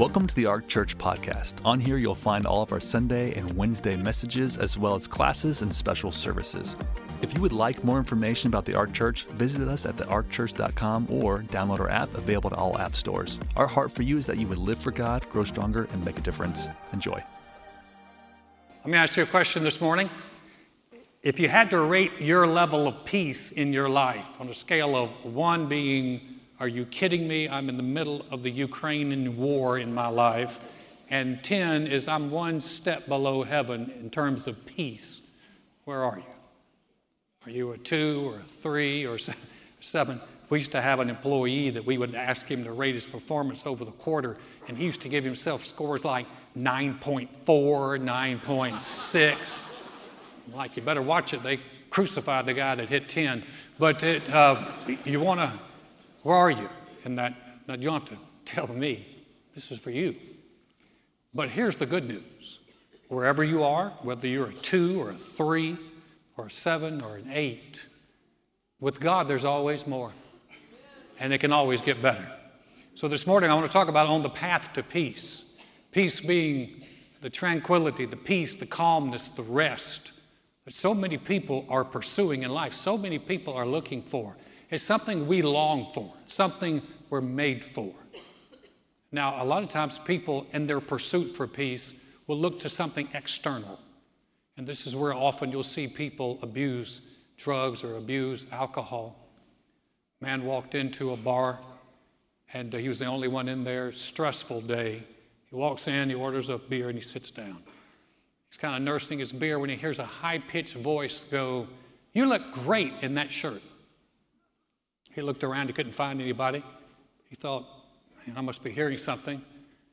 Welcome to the Ark Church podcast. On here, you'll find all of our Sunday and Wednesday messages, as well as classes and special services. If you would like more information about the Ark Church, visit us at thearkchurch.com or download our app available to all app stores. Our heart for you is that you would live for God, grow stronger, and make a difference. Enjoy. Let me ask you a question this morning. If you had to rate your level of peace in your life on a scale of one being, are you kidding me? I'm in the middle of the Ukrainian war in my life, and 10 is, I'm one step below heaven in terms of peace. Where are you? Are you a two or a three or seven? We used to have an employee that we would ask him to rate his performance over the quarter, and he used to give himself scores like 9.4, 9.6. Like, you better watch it. They crucified the guy that hit 10. But it, uh, you want to, where are you in that? Now, you don't have to tell me. This is for you. But here's the good news wherever you are, whether you're a two or a three or a seven or an eight, with God, there's always more. And it can always get better. So this morning, I want to talk about on the path to peace. Peace being the tranquility, the peace, the calmness, the rest that so many people are pursuing in life, so many people are looking for. It's something we long for, something we're made for. Now, a lot of times people in their pursuit for peace will look to something external. And this is where often you'll see people abuse drugs or abuse alcohol. Man walked into a bar and he was the only one in there, stressful day. He walks in, he orders a beer, and he sits down. He's kind of nursing his beer when he hears a high pitched voice go, You look great in that shirt. He looked around, he couldn't find anybody. He thought, I must be hearing something.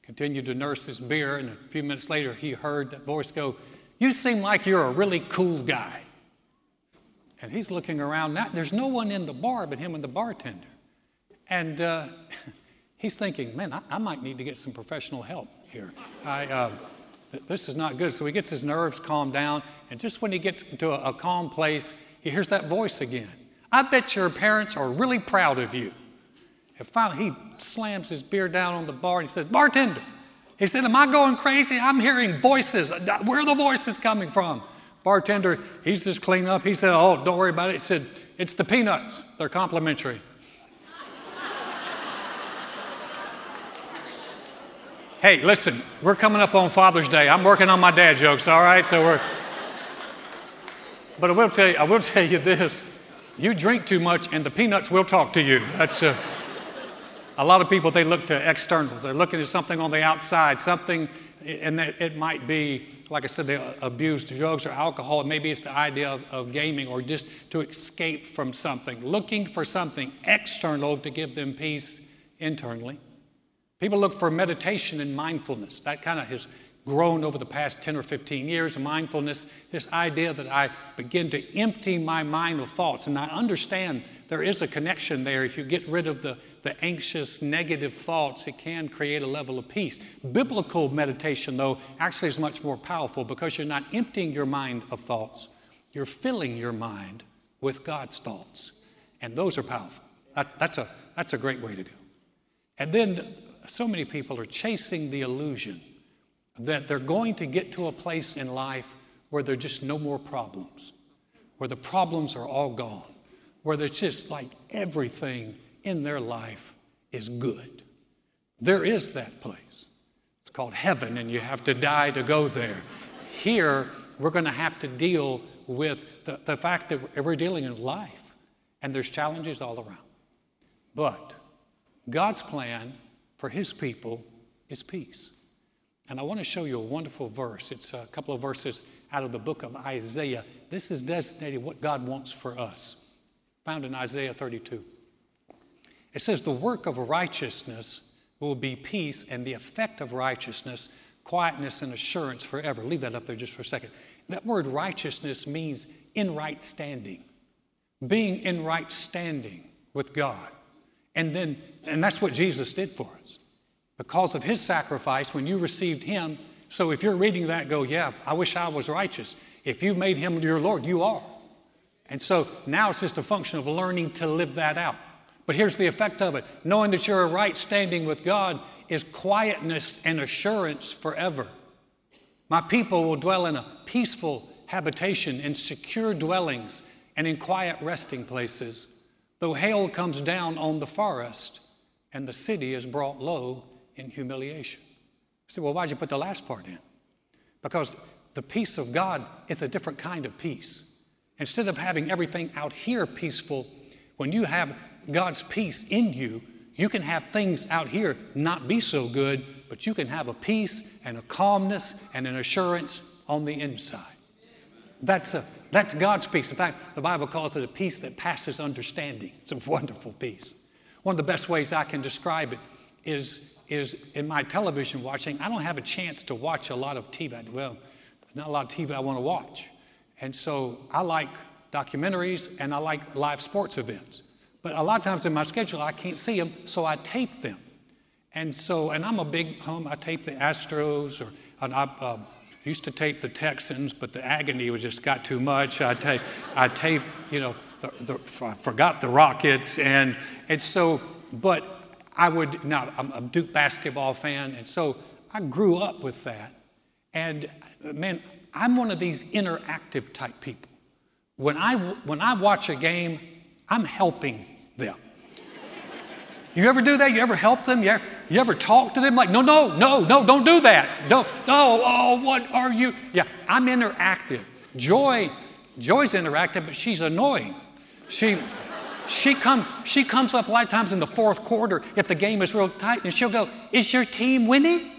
Continued to nurse his beer, and a few minutes later, he heard that voice go, You seem like you're a really cool guy. And he's looking around. Now, there's no one in the bar but him and the bartender. And uh, he's thinking, man, I, I, might need to get some professional help here. I, uh, this is not good. So he gets his nerves calmed down, and just when he gets to a, a calm place, he hears that voice again. I bet your parents are really proud of you. And finally, he slams his beer down on the bar and he says, Bartender, he said, Am I going crazy? I'm hearing voices. Where are the voices coming from? Bartender, he's just cleaning up. He said, Oh, don't worry about it. He said, It's the peanuts. They're complimentary. Hey, listen, we're coming up on Father's Day. I'm working on my dad jokes, all right? So we're. But I will tell you, I will tell you this: you drink too much, and the peanuts will talk to you. That's uh, a lot of people. They look to externals. They're looking at something on the outside, something, and it might be, like I said, they abuse drugs or alcohol. Maybe it's the idea of, of gaming or just to escape from something, looking for something external to give them peace internally. People look for meditation and mindfulness. That kind of has grown over the past 10 or 15 years. of Mindfulness, this idea that I begin to empty my mind of thoughts. And I understand there is a connection there. If you get rid of the, the anxious, negative thoughts, it can create a level of peace. Biblical meditation, though, actually is much more powerful because you're not emptying your mind of thoughts, you're filling your mind with God's thoughts. And those are powerful. That, that's, a, that's a great way to go. And then so many people are chasing the illusion that they're going to get to a place in life where there's just no more problems, where the problems are all gone, where there's just like everything in their life is good. There is that place. It's called heaven, and you have to die to go there. Here, we're going to have to deal with the, the fact that we're dealing in life, and there's challenges all around. But God's plan for his people is peace. And I want to show you a wonderful verse. It's a couple of verses out of the book of Isaiah. This is designated what God wants for us, found in Isaiah 32. It says, The work of righteousness will be peace, and the effect of righteousness, quietness and assurance forever. Leave that up there just for a second. That word righteousness means in right standing, being in right standing with God. And then, and that's what Jesus did for us. Because of his sacrifice, when you received him, so if you're reading that, go, yeah, I wish I was righteous. If you've made him your Lord, you are. And so now it's just a function of learning to live that out. But here's the effect of it knowing that you're a right standing with God, is quietness and assurance forever. My people will dwell in a peaceful habitation, in secure dwellings, and in quiet resting places, though hail comes down on the forest and the city is brought low in humiliation. You say, well, why'd you put the last part in? Because the peace of God is a different kind of peace. Instead of having everything out here peaceful, when you have God's peace in you, you can have things out here not be so good, but you can have a peace and a calmness and an assurance on the inside. That's, a, that's God's peace. In fact, the Bible calls it a peace that passes understanding. It's a wonderful peace. One of the best ways I can describe it is, is in my television watching. I don't have a chance to watch a lot of TV. Well, not a lot of TV I want to watch. And so I like documentaries and I like live sports events. But a lot of times in my schedule, I can't see them, so I tape them. And so, and I'm a big home, I tape the Astros, or and I uh, used to tape the Texans, but the agony was just got too much. I tape, I tape, you know, the, the, I forgot the Rockets, and and so, but I would now I'm a Duke basketball fan, and so I grew up with that. And uh, man, I'm one of these interactive type people. When I when I watch a game, I'm helping them. You ever do that? You ever help them? You ever, you ever talk to them like, no, no, no, no, don't do that. No, no, oh, what are you? Yeah, I'm interactive. Joy, Joy's interactive, but she's annoying. She, she, come, she comes up a lot of times in the fourth quarter if the game is real tight, and she'll go, Is your team winning?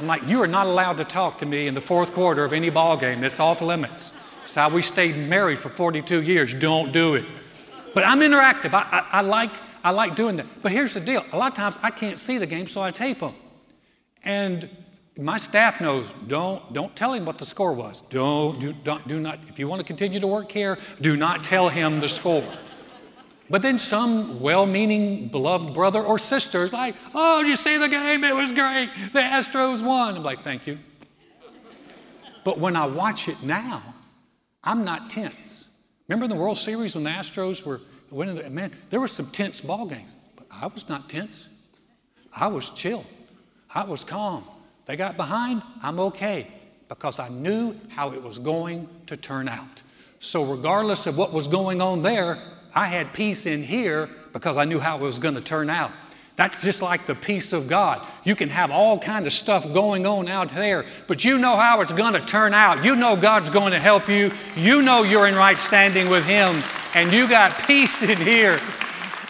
I'm like, You are not allowed to talk to me in the fourth quarter of any ball game. It's off limits. It's how we stayed married for 42 years. Don't do it. But I'm interactive. I, I, I, like, I like doing that. But here's the deal a lot of times I can't see the game, so I tape them. And my staff knows don't, don't tell him what the score was. Don't do, don't, do not, if you want to continue to work here, do not tell him the score. But then some well meaning, beloved brother or sister is like, oh, did you see the game? It was great. The Astros won. I'm like, thank you. But when I watch it now, I'm not tense. Remember in the World Series when the Astros were winning? The, man, there were some tense ball games, but I was not tense. I was chill. I was calm. They got behind, I'm okay because I knew how it was going to turn out. So, regardless of what was going on there, I had peace in here because I knew how it was going to turn out. That's just like the peace of God. You can have all kind of stuff going on out there, but you know how it's going to turn out. You know God's going to help you. You know you're in right standing with Him, and you got peace in here.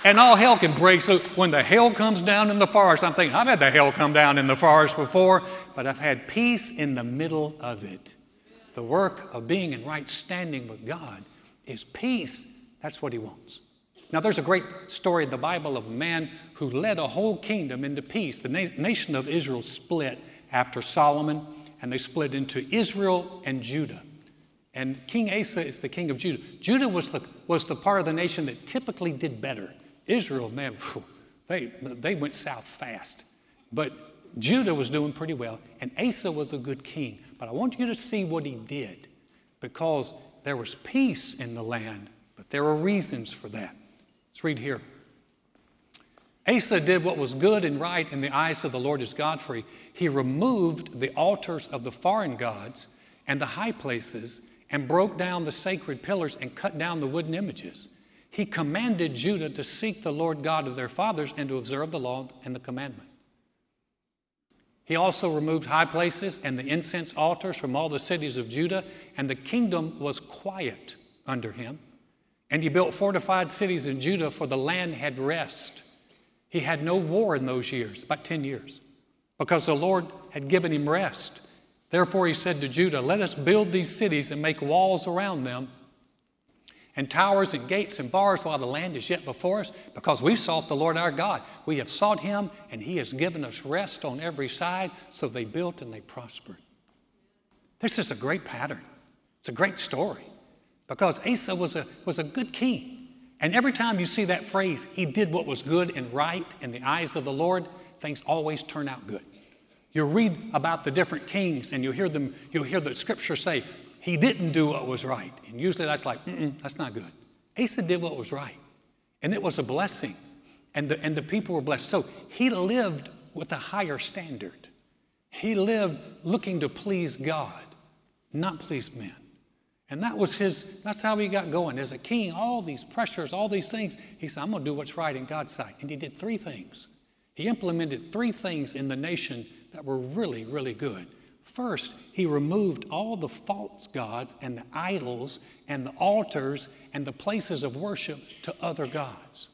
And all hell can break. So when the hell comes down in the forest, I'm thinking, I've had the hell come down in the forest before, but I've had peace in the middle of it. The work of being in right standing with God is peace. That's what He wants. Now, there's a great story in the Bible of a man who led a whole kingdom into peace. The na- nation of Israel split after Solomon, and they split into Israel and Judah. And King Asa is the king of Judah. Judah was the, was the part of the nation that typically did better. Israel, man, they, they went south fast. But Judah was doing pretty well, and Asa was a good king. But I want you to see what he did because there was peace in the land, but there were reasons for that. Let's read here. Asa did what was good and right in the eyes of the Lord his God, for he, he removed the altars of the foreign gods and the high places and broke down the sacred pillars and cut down the wooden images. He commanded Judah to seek the Lord God of their fathers and to observe the law and the commandment. He also removed high places and the incense altars from all the cities of Judah, and the kingdom was quiet under him. And he built fortified cities in Judah, for the land had rest. He had no war in those years, about 10 years, because the Lord had given him rest. Therefore, he said to Judah, Let us build these cities and make walls around them, and towers and gates and bars while the land is yet before us, because we sought the Lord our God. We have sought him, and he has given us rest on every side. So they built and they prospered. This is a great pattern, it's a great story. Because Asa was a, was a good king. And every time you see that phrase, he did what was good and right in the eyes of the Lord, things always turn out good. You'll read about the different kings and you'll hear them, you'll hear the scripture say, he didn't do what was right. And usually that's like, that's not good. Asa did what was right. And it was a blessing. and the, and the people were blessed. So he lived with a higher standard. He lived looking to please God, not please men. And that was his, that's how he got going. As a king, all these pressures, all these things, he said, I'm going to do what's right in God's sight. And he did three things. He implemented three things in the nation that were really, really good. First, he removed all the false gods and the idols and the altars and the places of worship to other gods.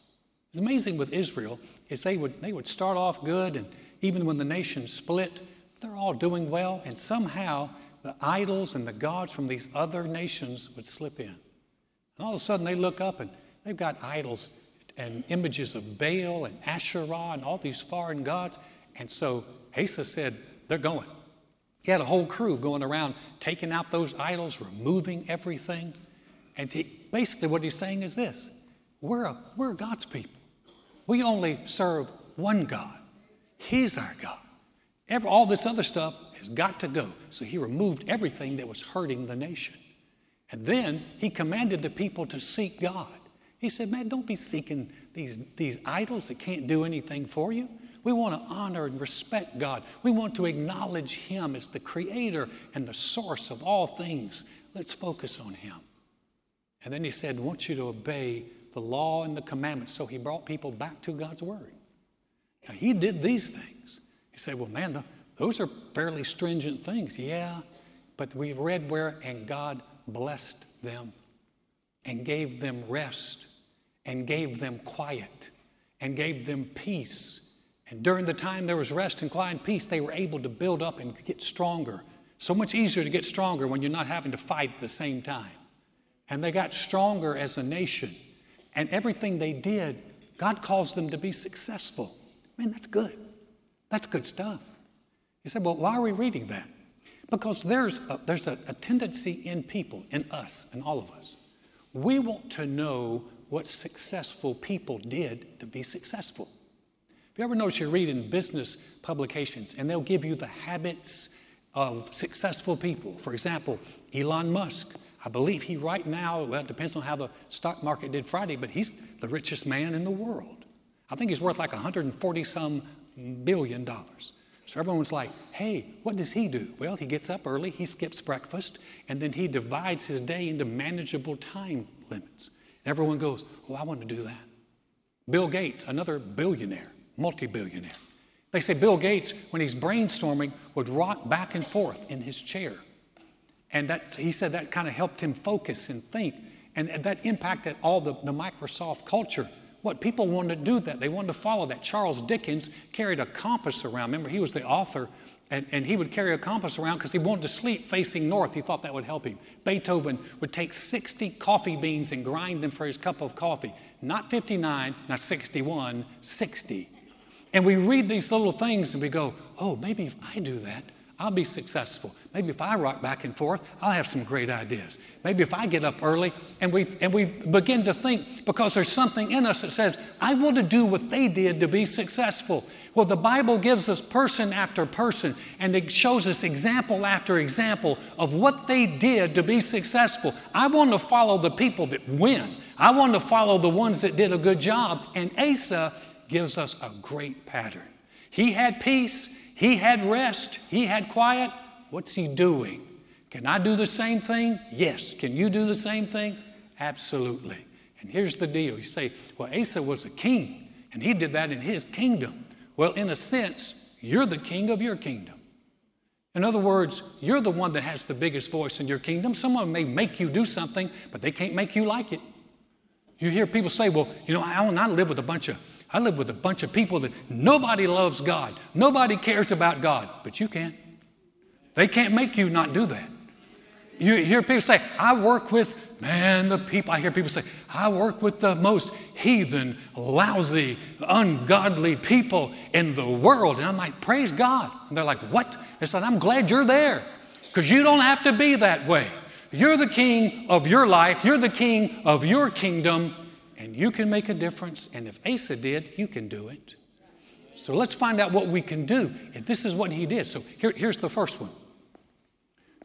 It's amazing with Israel is they would, they would start off good and even when the nation split, they're all doing well and somehow the idols and the gods from these other nations would slip in. And all of a sudden they look up and they've got idols and images of Baal and Asherah and all these foreign gods. And so Asa said, they're going. He had a whole crew going around taking out those idols, removing everything. And he, basically, what he's saying is this we're, a, we're God's people. We only serve one God, He's our God. Every, all this other stuff has got to go. So he removed everything that was hurting the nation. And then he commanded the people to seek God. He said, Man, don't be seeking these, these idols that can't do anything for you. We want to honor and respect God. We want to acknowledge Him as the creator and the source of all things. Let's focus on Him. And then He said, I want you to obey the law and the commandments. So He brought people back to God's Word. Now, He did these things. He said, Well, man, the, those are fairly stringent things. Yeah, but we read where, and God blessed them and gave them rest and gave them quiet and gave them peace and during the time there was rest and quiet and peace, they were able to build up and get stronger. So much easier to get stronger when you're not having to fight at the same time. And they got stronger as a nation. And everything they did, God caused them to be successful. Man, that's good. That's good stuff. You said, well, why are we reading that? Because there's a, there's a, a tendency in people, in us, in all of us. We want to know what successful people did to be successful you ever notice you read in business publications and they'll give you the habits of successful people? For example, Elon Musk. I believe he right now, well, it depends on how the stock market did Friday, but he's the richest man in the world. I think he's worth like 140 some billion dollars. So everyone's like, hey, what does he do? Well, he gets up early, he skips breakfast, and then he divides his day into manageable time limits. Everyone goes, oh, I want to do that. Bill Gates, another billionaire multi billionaire. They say Bill Gates, when he's brainstorming, would rock back and forth in his chair. And that, he said that kind of helped him focus and think. And that impacted all the, the Microsoft culture. What people wanted to do that, they wanted to follow that. Charles Dickens carried a compass around. Remember, he was the author, and, and he would carry a compass around because he wanted to sleep facing north. He thought that would help him. Beethoven would take 60 coffee beans and grind them for his cup of coffee. Not 59, not 61, 60. And we read these little things and we go, oh, maybe if I do that, I'll be successful. Maybe if I rock back and forth, I'll have some great ideas. Maybe if I get up early and we, and we begin to think because there's something in us that says, I want to do what they did to be successful. Well, the Bible gives us person after person and it shows us example after example of what they did to be successful. I want to follow the people that win, I want to follow the ones that did a good job. And Asa gives us a great pattern. He had peace, he had rest, he had quiet. What's he doing? Can I do the same thing? Yes. Can you do the same thing? Absolutely. And here's the deal you say, well, Asa was a king, and he did that in his kingdom. Well, in a sense, you're the king of your kingdom. In other words, you're the one that has the biggest voice in your kingdom. Someone may make you do something, but they can't make you like it. You hear people say, well, you know, I, I live with a bunch of I live with a bunch of people that nobody loves God. Nobody cares about God, but you can. They can't make you not do that. You hear people say, I work with, man, the people, I hear people say, I work with the most heathen, lousy, ungodly people in the world. And I'm like, praise God. And they're like, what? I said, I'm glad you're there because you don't have to be that way. You're the king of your life, you're the king of your kingdom, and you can make a difference. And if Asa did, you can do it. So let's find out what we can do. And this is what he did. So here, here's the first one.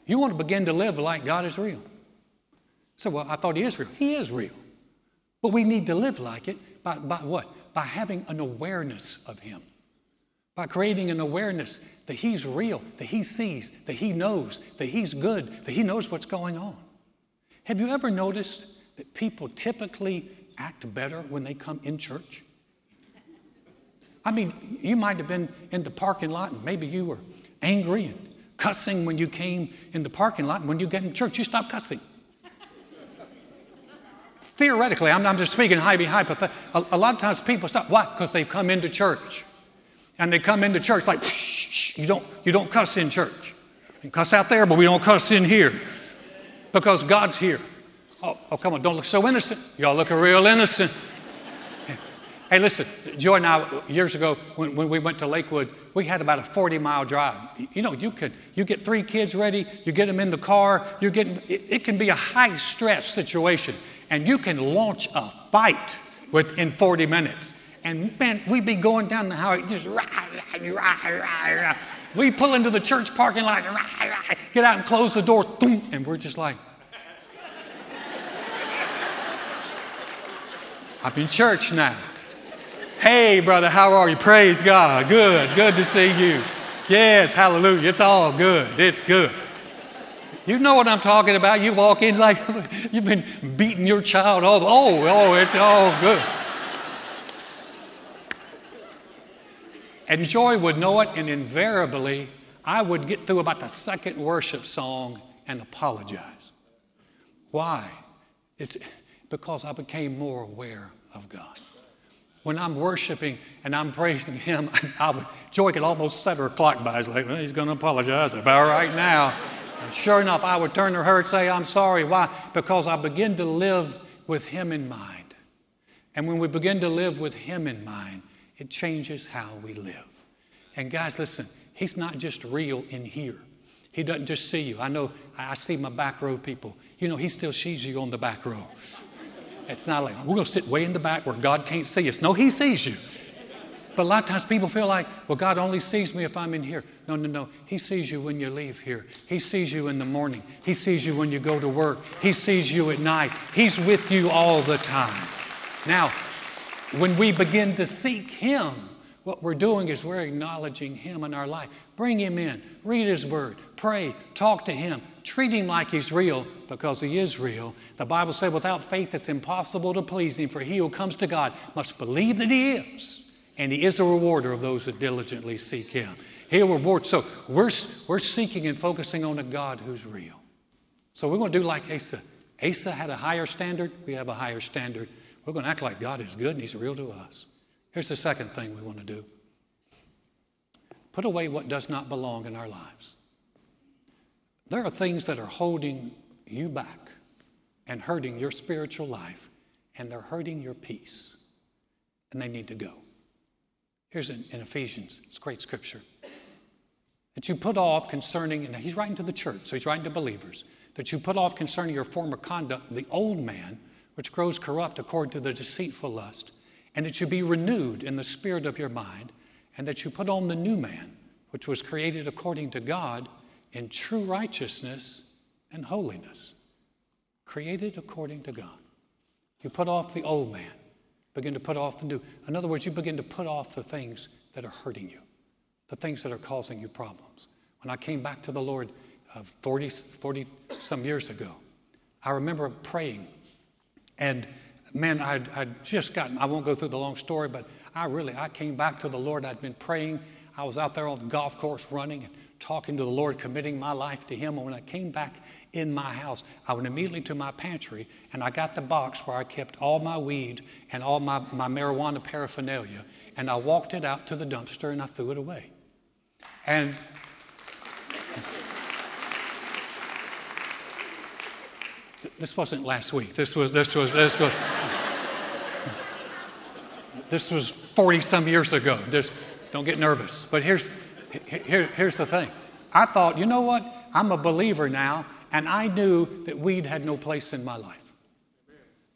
You want to begin to live like God is real. So, well, I thought he is real. He is real. But we need to live like it by, by what? by having an awareness of Him, by creating an awareness that He's real, that He sees, that He knows, that He's good, that He knows what's going on. Have you ever noticed that people typically act better when they come in church? I mean, you might have been in the parking lot and maybe you were angry and cussing when you came in the parking lot, and when you get in church, you stop cussing. Theoretically, I'm, I'm just speaking highly hypothetical. A, a, lot of times people stop. Why? Because they've come into church. And they come into church like, you don't, you don't cuss in church. You cuss out there, but we don't cuss in here. Because God's here. Oh, oh come on, don't look so innocent. Y'all look real innocent. Hey, listen, Joy and I, years ago, when, when we went to Lakewood, we had about a 40 mile drive. You know, you could, you get three kids ready, you get them in the car, you're getting, it, it can be a high stress situation, and you can launch a fight within 40 minutes. And man, we'd be going down the highway, just rah, rah, rah, rah, rah. We pull into the church parking lot, rah, rah, get out and close the door, boom, and we're just like, I'm in church now. Hey, brother, how are you? Praise God. Good. Good to see you. Yes, hallelujah. It's all good. It's good. You know what I'm talking about. You walk in like you've been beating your child all. Oh, oh, it's all good. And Joy would know it, and invariably, I would get through about the second worship song and apologize. Why? It's because I became more aware of God when I'm worshiping and I'm praising Him, I would, Joy could almost set her clock by. It's like, well, he's going to apologize about right now. And sure enough, I would turn to her and say, I'm sorry. Why? Because I begin to live with Him in mind. And when we begin to live with Him in mind, it changes how we live. And guys, listen, He's not just real in here. He doesn't just see you. I know I see my back row people. You know, He still sees you on the back row. It's not like we're going to sit way in the back where God can't see us. No, He sees you. But a lot of times people feel like, well, God only sees me if I'm in here. No, no, no. He sees you when you leave here. He sees you in the morning. He sees you when you go to work. He sees you at night. He's with you all the time. Now, when we begin to seek Him, what we're doing is we're acknowledging Him in our life. Bring Him in, read His Word, pray, talk to Him, treat Him like He's real because He is real. The Bible said, without faith, it's impossible to please Him, for he who comes to God must believe that He is, and He is a rewarder of those that diligently seek Him. He'll reward. So we're, we're seeking and focusing on a God who's real. So we're going to do like Asa. Asa had a higher standard, we have a higher standard. We're going to act like God is good and He's real to us. Here's the second thing we want to do put away what does not belong in our lives. There are things that are holding you back and hurting your spiritual life, and they're hurting your peace, and they need to go. Here's in, in Ephesians, it's great scripture. That you put off concerning, and he's writing to the church, so he's writing to believers, that you put off concerning your former conduct the old man, which grows corrupt according to the deceitful lust and that you be renewed in the spirit of your mind, and that you put on the new man, which was created according to God in true righteousness and holiness. Created according to God. You put off the old man, begin to put off the new. In other words, you begin to put off the things that are hurting you, the things that are causing you problems. When I came back to the Lord uh, 40, 40 some years ago, I remember praying and man, I'd, I'd just gotten, I won't go through the long story, but I really, I came back to the Lord. I'd been praying. I was out there on the golf course running and talking to the Lord, committing my life to Him. And when I came back in my house, I went immediately to my pantry and I got the box where I kept all my weed and all my, my marijuana paraphernalia. And I walked it out to the dumpster and I threw it away. And this wasn't last week. This was, this was, this was, this was 40 some years ago. Just don't get nervous. But here's, here, here's the thing I thought, you know what? I'm a believer now, and I knew that weed had no place in my life.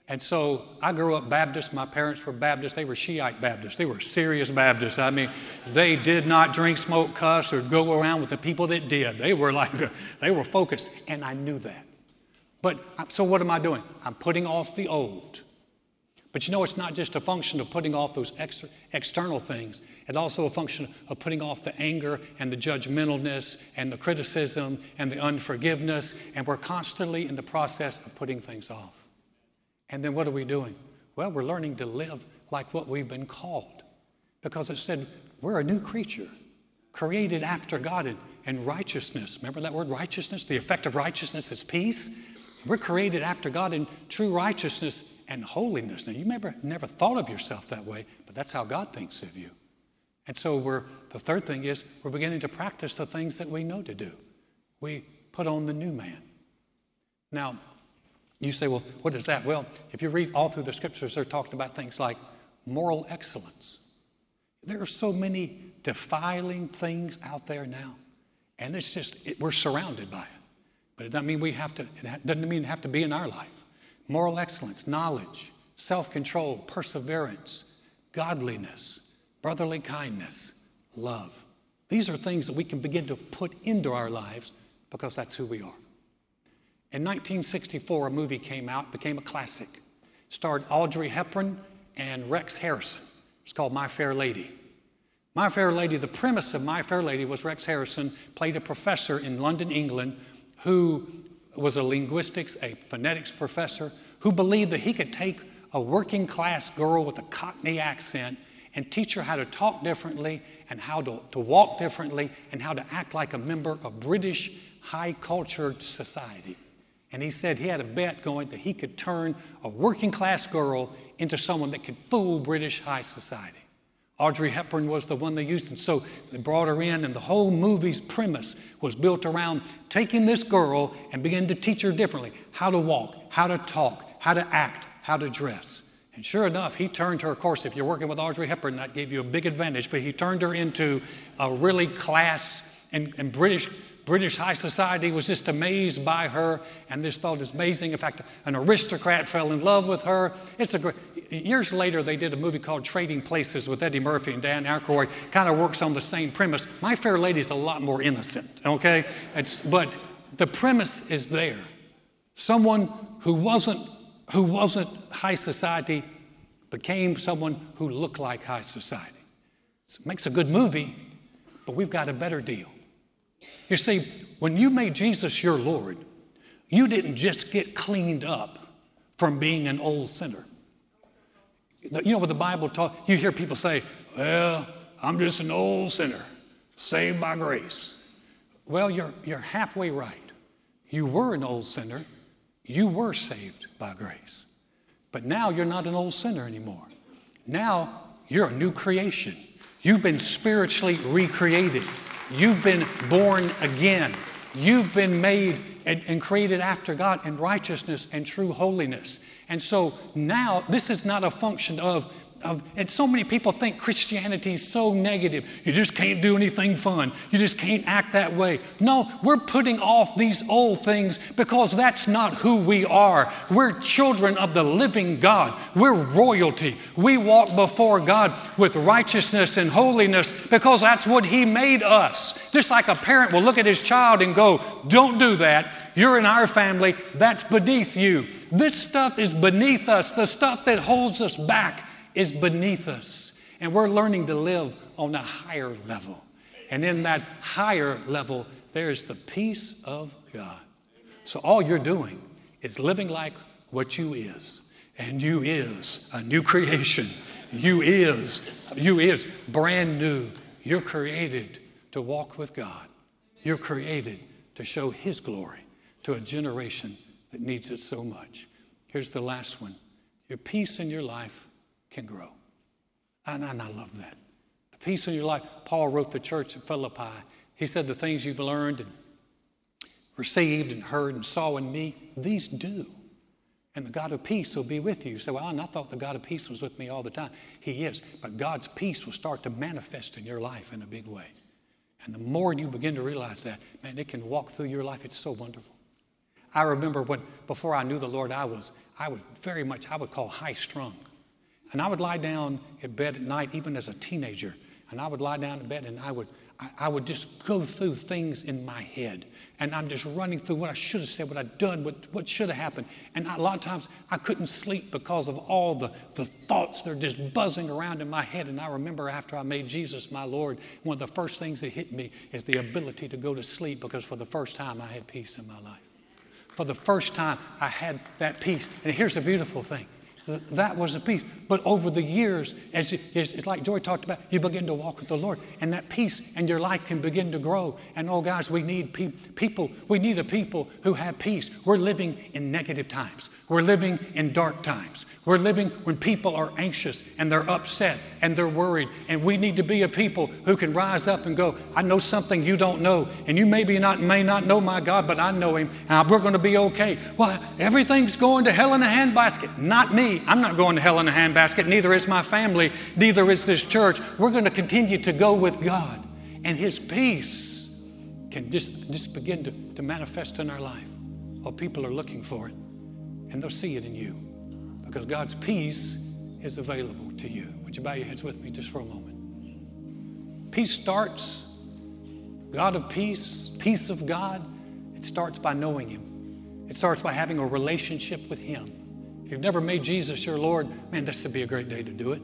And so I grew up Baptist. My parents were Baptist. They were Shiite Baptists. They were serious Baptists. I mean, they did not drink, smoke, cuss, or go around with the people that did. They were like, they were focused. And I knew that. But so what am I doing? I'm putting off the old, But you know, it's not just a function of putting off those extra, external things. It's also a function of putting off the anger and the judgmentalness and the criticism and the unforgiveness. And we're constantly in the process of putting things off. And then what are we doing? Well, we're learning to live like what we've been called. Because it said we're a new creature, created after God in, in righteousness. Remember that word righteousness? The effect of righteousness is peace. We're created after God in true righteousness and holiness. Now, you never, never thought of yourself that way, but that's how God thinks of you. And so, we're, the third thing is we're beginning to practice the things that we know to do. We put on the new man. Now, you say, well, what is that? Well, if you read all through the scriptures, they're talking about things like moral excellence. There are so many defiling things out there now, and it's just, it, we're surrounded by it. But it doesn't mean we have to, it doesn't mean have to be in our life moral excellence, knowledge, self control, perseverance, godliness, brotherly kindness, love. These are things that we can begin to put into our lives because that's who we are. In 1964, a movie came out, became a classic. Starred Audrey Hepburn and Rex Harrison. It's called My Fair Lady. My Fair Lady, the premise of My Fair Lady was Rex Harrison played a professor in London, England, who was a linguistics, a phonetics professor who believed that he could take a working class girl with a Cockney accent and teach her how to talk differently and how to, to walk differently and how to act like a member of British high cultured society. And he said he had a bet going that he could turn a working class girl into someone that could fool British high society. Audrey Hepburn was the one they used, and so they brought her in, and the whole movie's premise was built around taking this girl and beginning to teach her differently how to walk, how to talk, how to act, how to dress. And sure enough, he turned her, of course, if you're working with Audrey Hepburn, that gave you a big advantage, but he turned her into a really class and, and British British high society was just amazed by her and just thought it's amazing. In fact, an aristocrat fell in love with her. It's a great, years later, they did a movie called Trading Places with Eddie Murphy and Dan Aykroyd. Kind of works on the same premise. My Fair Lady is a lot more innocent, okay? It's, but the premise is there. Someone who wasn't, who wasn't high society became someone who looked like high society. So it makes a good movie, but we've got a better deal. You see, when you made Jesus your Lord, you didn't just get cleaned up from being an old sinner. You know what the Bible taught? You hear people say, Well, I'm just an old sinner, saved by grace. Well, you're, you're halfway right. You were an old sinner, you were saved by grace. But now you're not an old sinner anymore. Now you're a new creation. You've been spiritually recreated. You've been born again. You've been made and, and, created after God in righteousness and true holiness. And so now, this is not a function of of, and so many people think Christianity is so negative. You just can't do anything fun. You just can't act that way. No, we're putting off these old things because that's not who we are. We're children of the living God. We're royalty. We walk before God with righteousness and holiness because that's what He made us. Just like a parent will look at his child and go, Don't do that. You're in our family. That's beneath you. This stuff is beneath us, the stuff that holds us back is beneath us. And we're learning to live on a higher level. And in that higher level, there's the peace of God. So all you're doing is living like what you is. And you is a new creation. You is, you is brand new. You're created to walk with God. You're created to show His glory to a generation that needs it so much. Here's the last one. Your peace in your life can grow. And, and I love that. The peace in your life. Paul wrote the church at Philippi. He said, The things you've learned and received and heard and saw in me, these do. And the God of peace will be with you. You say, Well, I thought the God of peace was with me all the time. He is. But God's peace will start to manifest in your life in a big way. And the more you begin to realize that, man, it can walk through your life. It's so wonderful. I remember when, before I knew the Lord, I was, I was very much, I would call high strung. And I would lie down in bed at night, even as a teenager. And I would lie down in bed and I would, I, I, would just go through things in my head. And I'm just running through what I should have said, what I've done, what, what should have happened. And I, a lot of times I couldn't sleep because of all the, the thoughts that are just buzzing around in my head. And I remember after I made Jesus my Lord, one of the first things that hit me is the ability to go to sleep because for the first time I had peace in my life. For the first time I had that peace. And here's the beautiful thing that was a peace. But over the years, as it, it's, it's, like Joy talked about, you begin to walk with the Lord, and that peace and your life can begin to grow. And oh, guys, we need pe- people. We need a people who have peace. We're living in negative times. We're living in dark times. We're living when people are anxious and they're upset and they're worried. And we need to be a people who can rise up and go, I know something you don't know. And you maybe not may not know my God, but I know him. And we're going to be okay. Well, everything's going to hell in a handbasket. Not me. I'm not going to hell in a handbasket. Neither is my family. Neither is this church. We're going to continue to go with God. And his peace can just, just begin to, to manifest in our life. Well, people are looking for it. And they'll see it in you because God's peace is available to you. Would you bow your heads with me just for a moment? Peace starts, God of peace, peace of God, it starts by knowing Him. It starts by having a relationship with Him. If you've never made Jesus your Lord, man, this would be a great day to do it.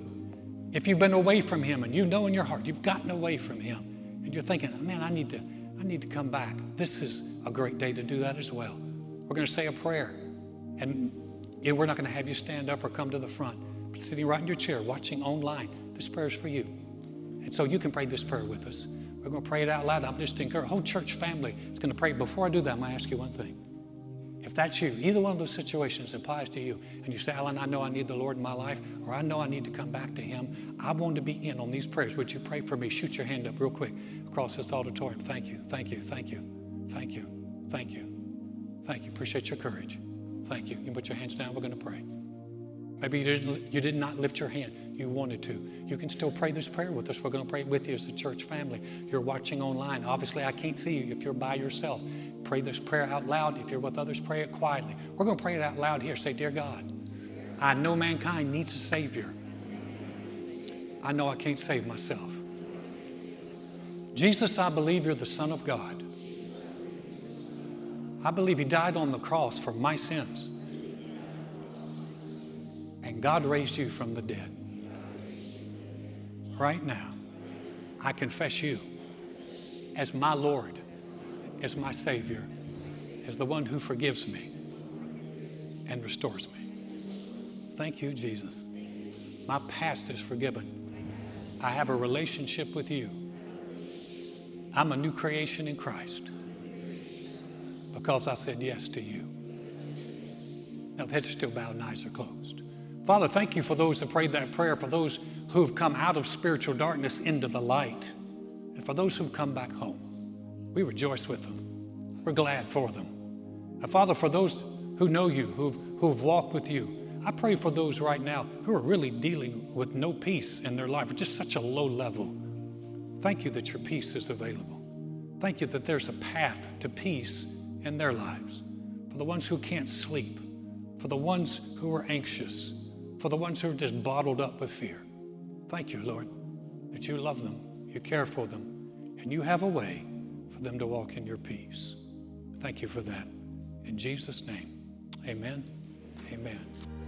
If you've been away from Him and you know in your heart you've gotten away from Him and you're thinking, man, I need to, I need to come back, this is a great day to do that as well. We're going to say a prayer. And and we're not going to have you stand up or come to the front. But sitting right in your chair, watching online, this prayer is for you. And so you can pray this prayer with us. We're going to pray it out loud. I'm just encouraging whole church family is going to pray. Before I do that, I'm going to ask you one thing. If that's you, either one of those situations applies to you, and you say, Alan, I know I need the Lord in my life, or I know I need to come back to Him, I want to be in on these prayers. Would you pray for me? Shoot your hand up real quick across this auditorium. Thank you, thank you, thank you, thank you, thank you, thank you. Appreciate your courage. Thank you. You put your hands down. We're going to pray. Maybe you, didn't, you did not lift your hand. You wanted to. You can still pray this prayer with us. We're going to pray it with you as a church family. You're watching online. Obviously, I can't see you if you're by yourself. Pray this prayer out loud. If you're with others, pray it quietly. We're going to pray it out loud here. Say, Dear God, I know mankind needs a Savior. I know I can't save myself. Jesus, I believe you're the Son of God. I believe He died on the cross for my sins. And God raised you from the dead. Right now, I confess you as my Lord, as my Savior, as the one who forgives me and restores me. Thank you, Jesus. My past is forgiven. I have a relationship with you. I'm a new creation in Christ because I said yes to you. Now, heads still bowed and eyes are closed. Father, thank you for those that prayed that prayer, for those who've come out of spiritual darkness into the light, and for those who've come back home. We rejoice with them. We're glad for them. And Father, for those who know you, who've, who've walked with you, I pray for those right now who are really dealing with no peace in their life, or just such a low level. Thank you that your peace is available. Thank you that there's a path to peace in their lives, for the ones who can't sleep, for the ones who are anxious, for the ones who are just bottled up with fear. Thank you, Lord, that you love them, you care for them, and you have a way for them to walk in your peace. Thank you for that. In Jesus' name, amen. Amen.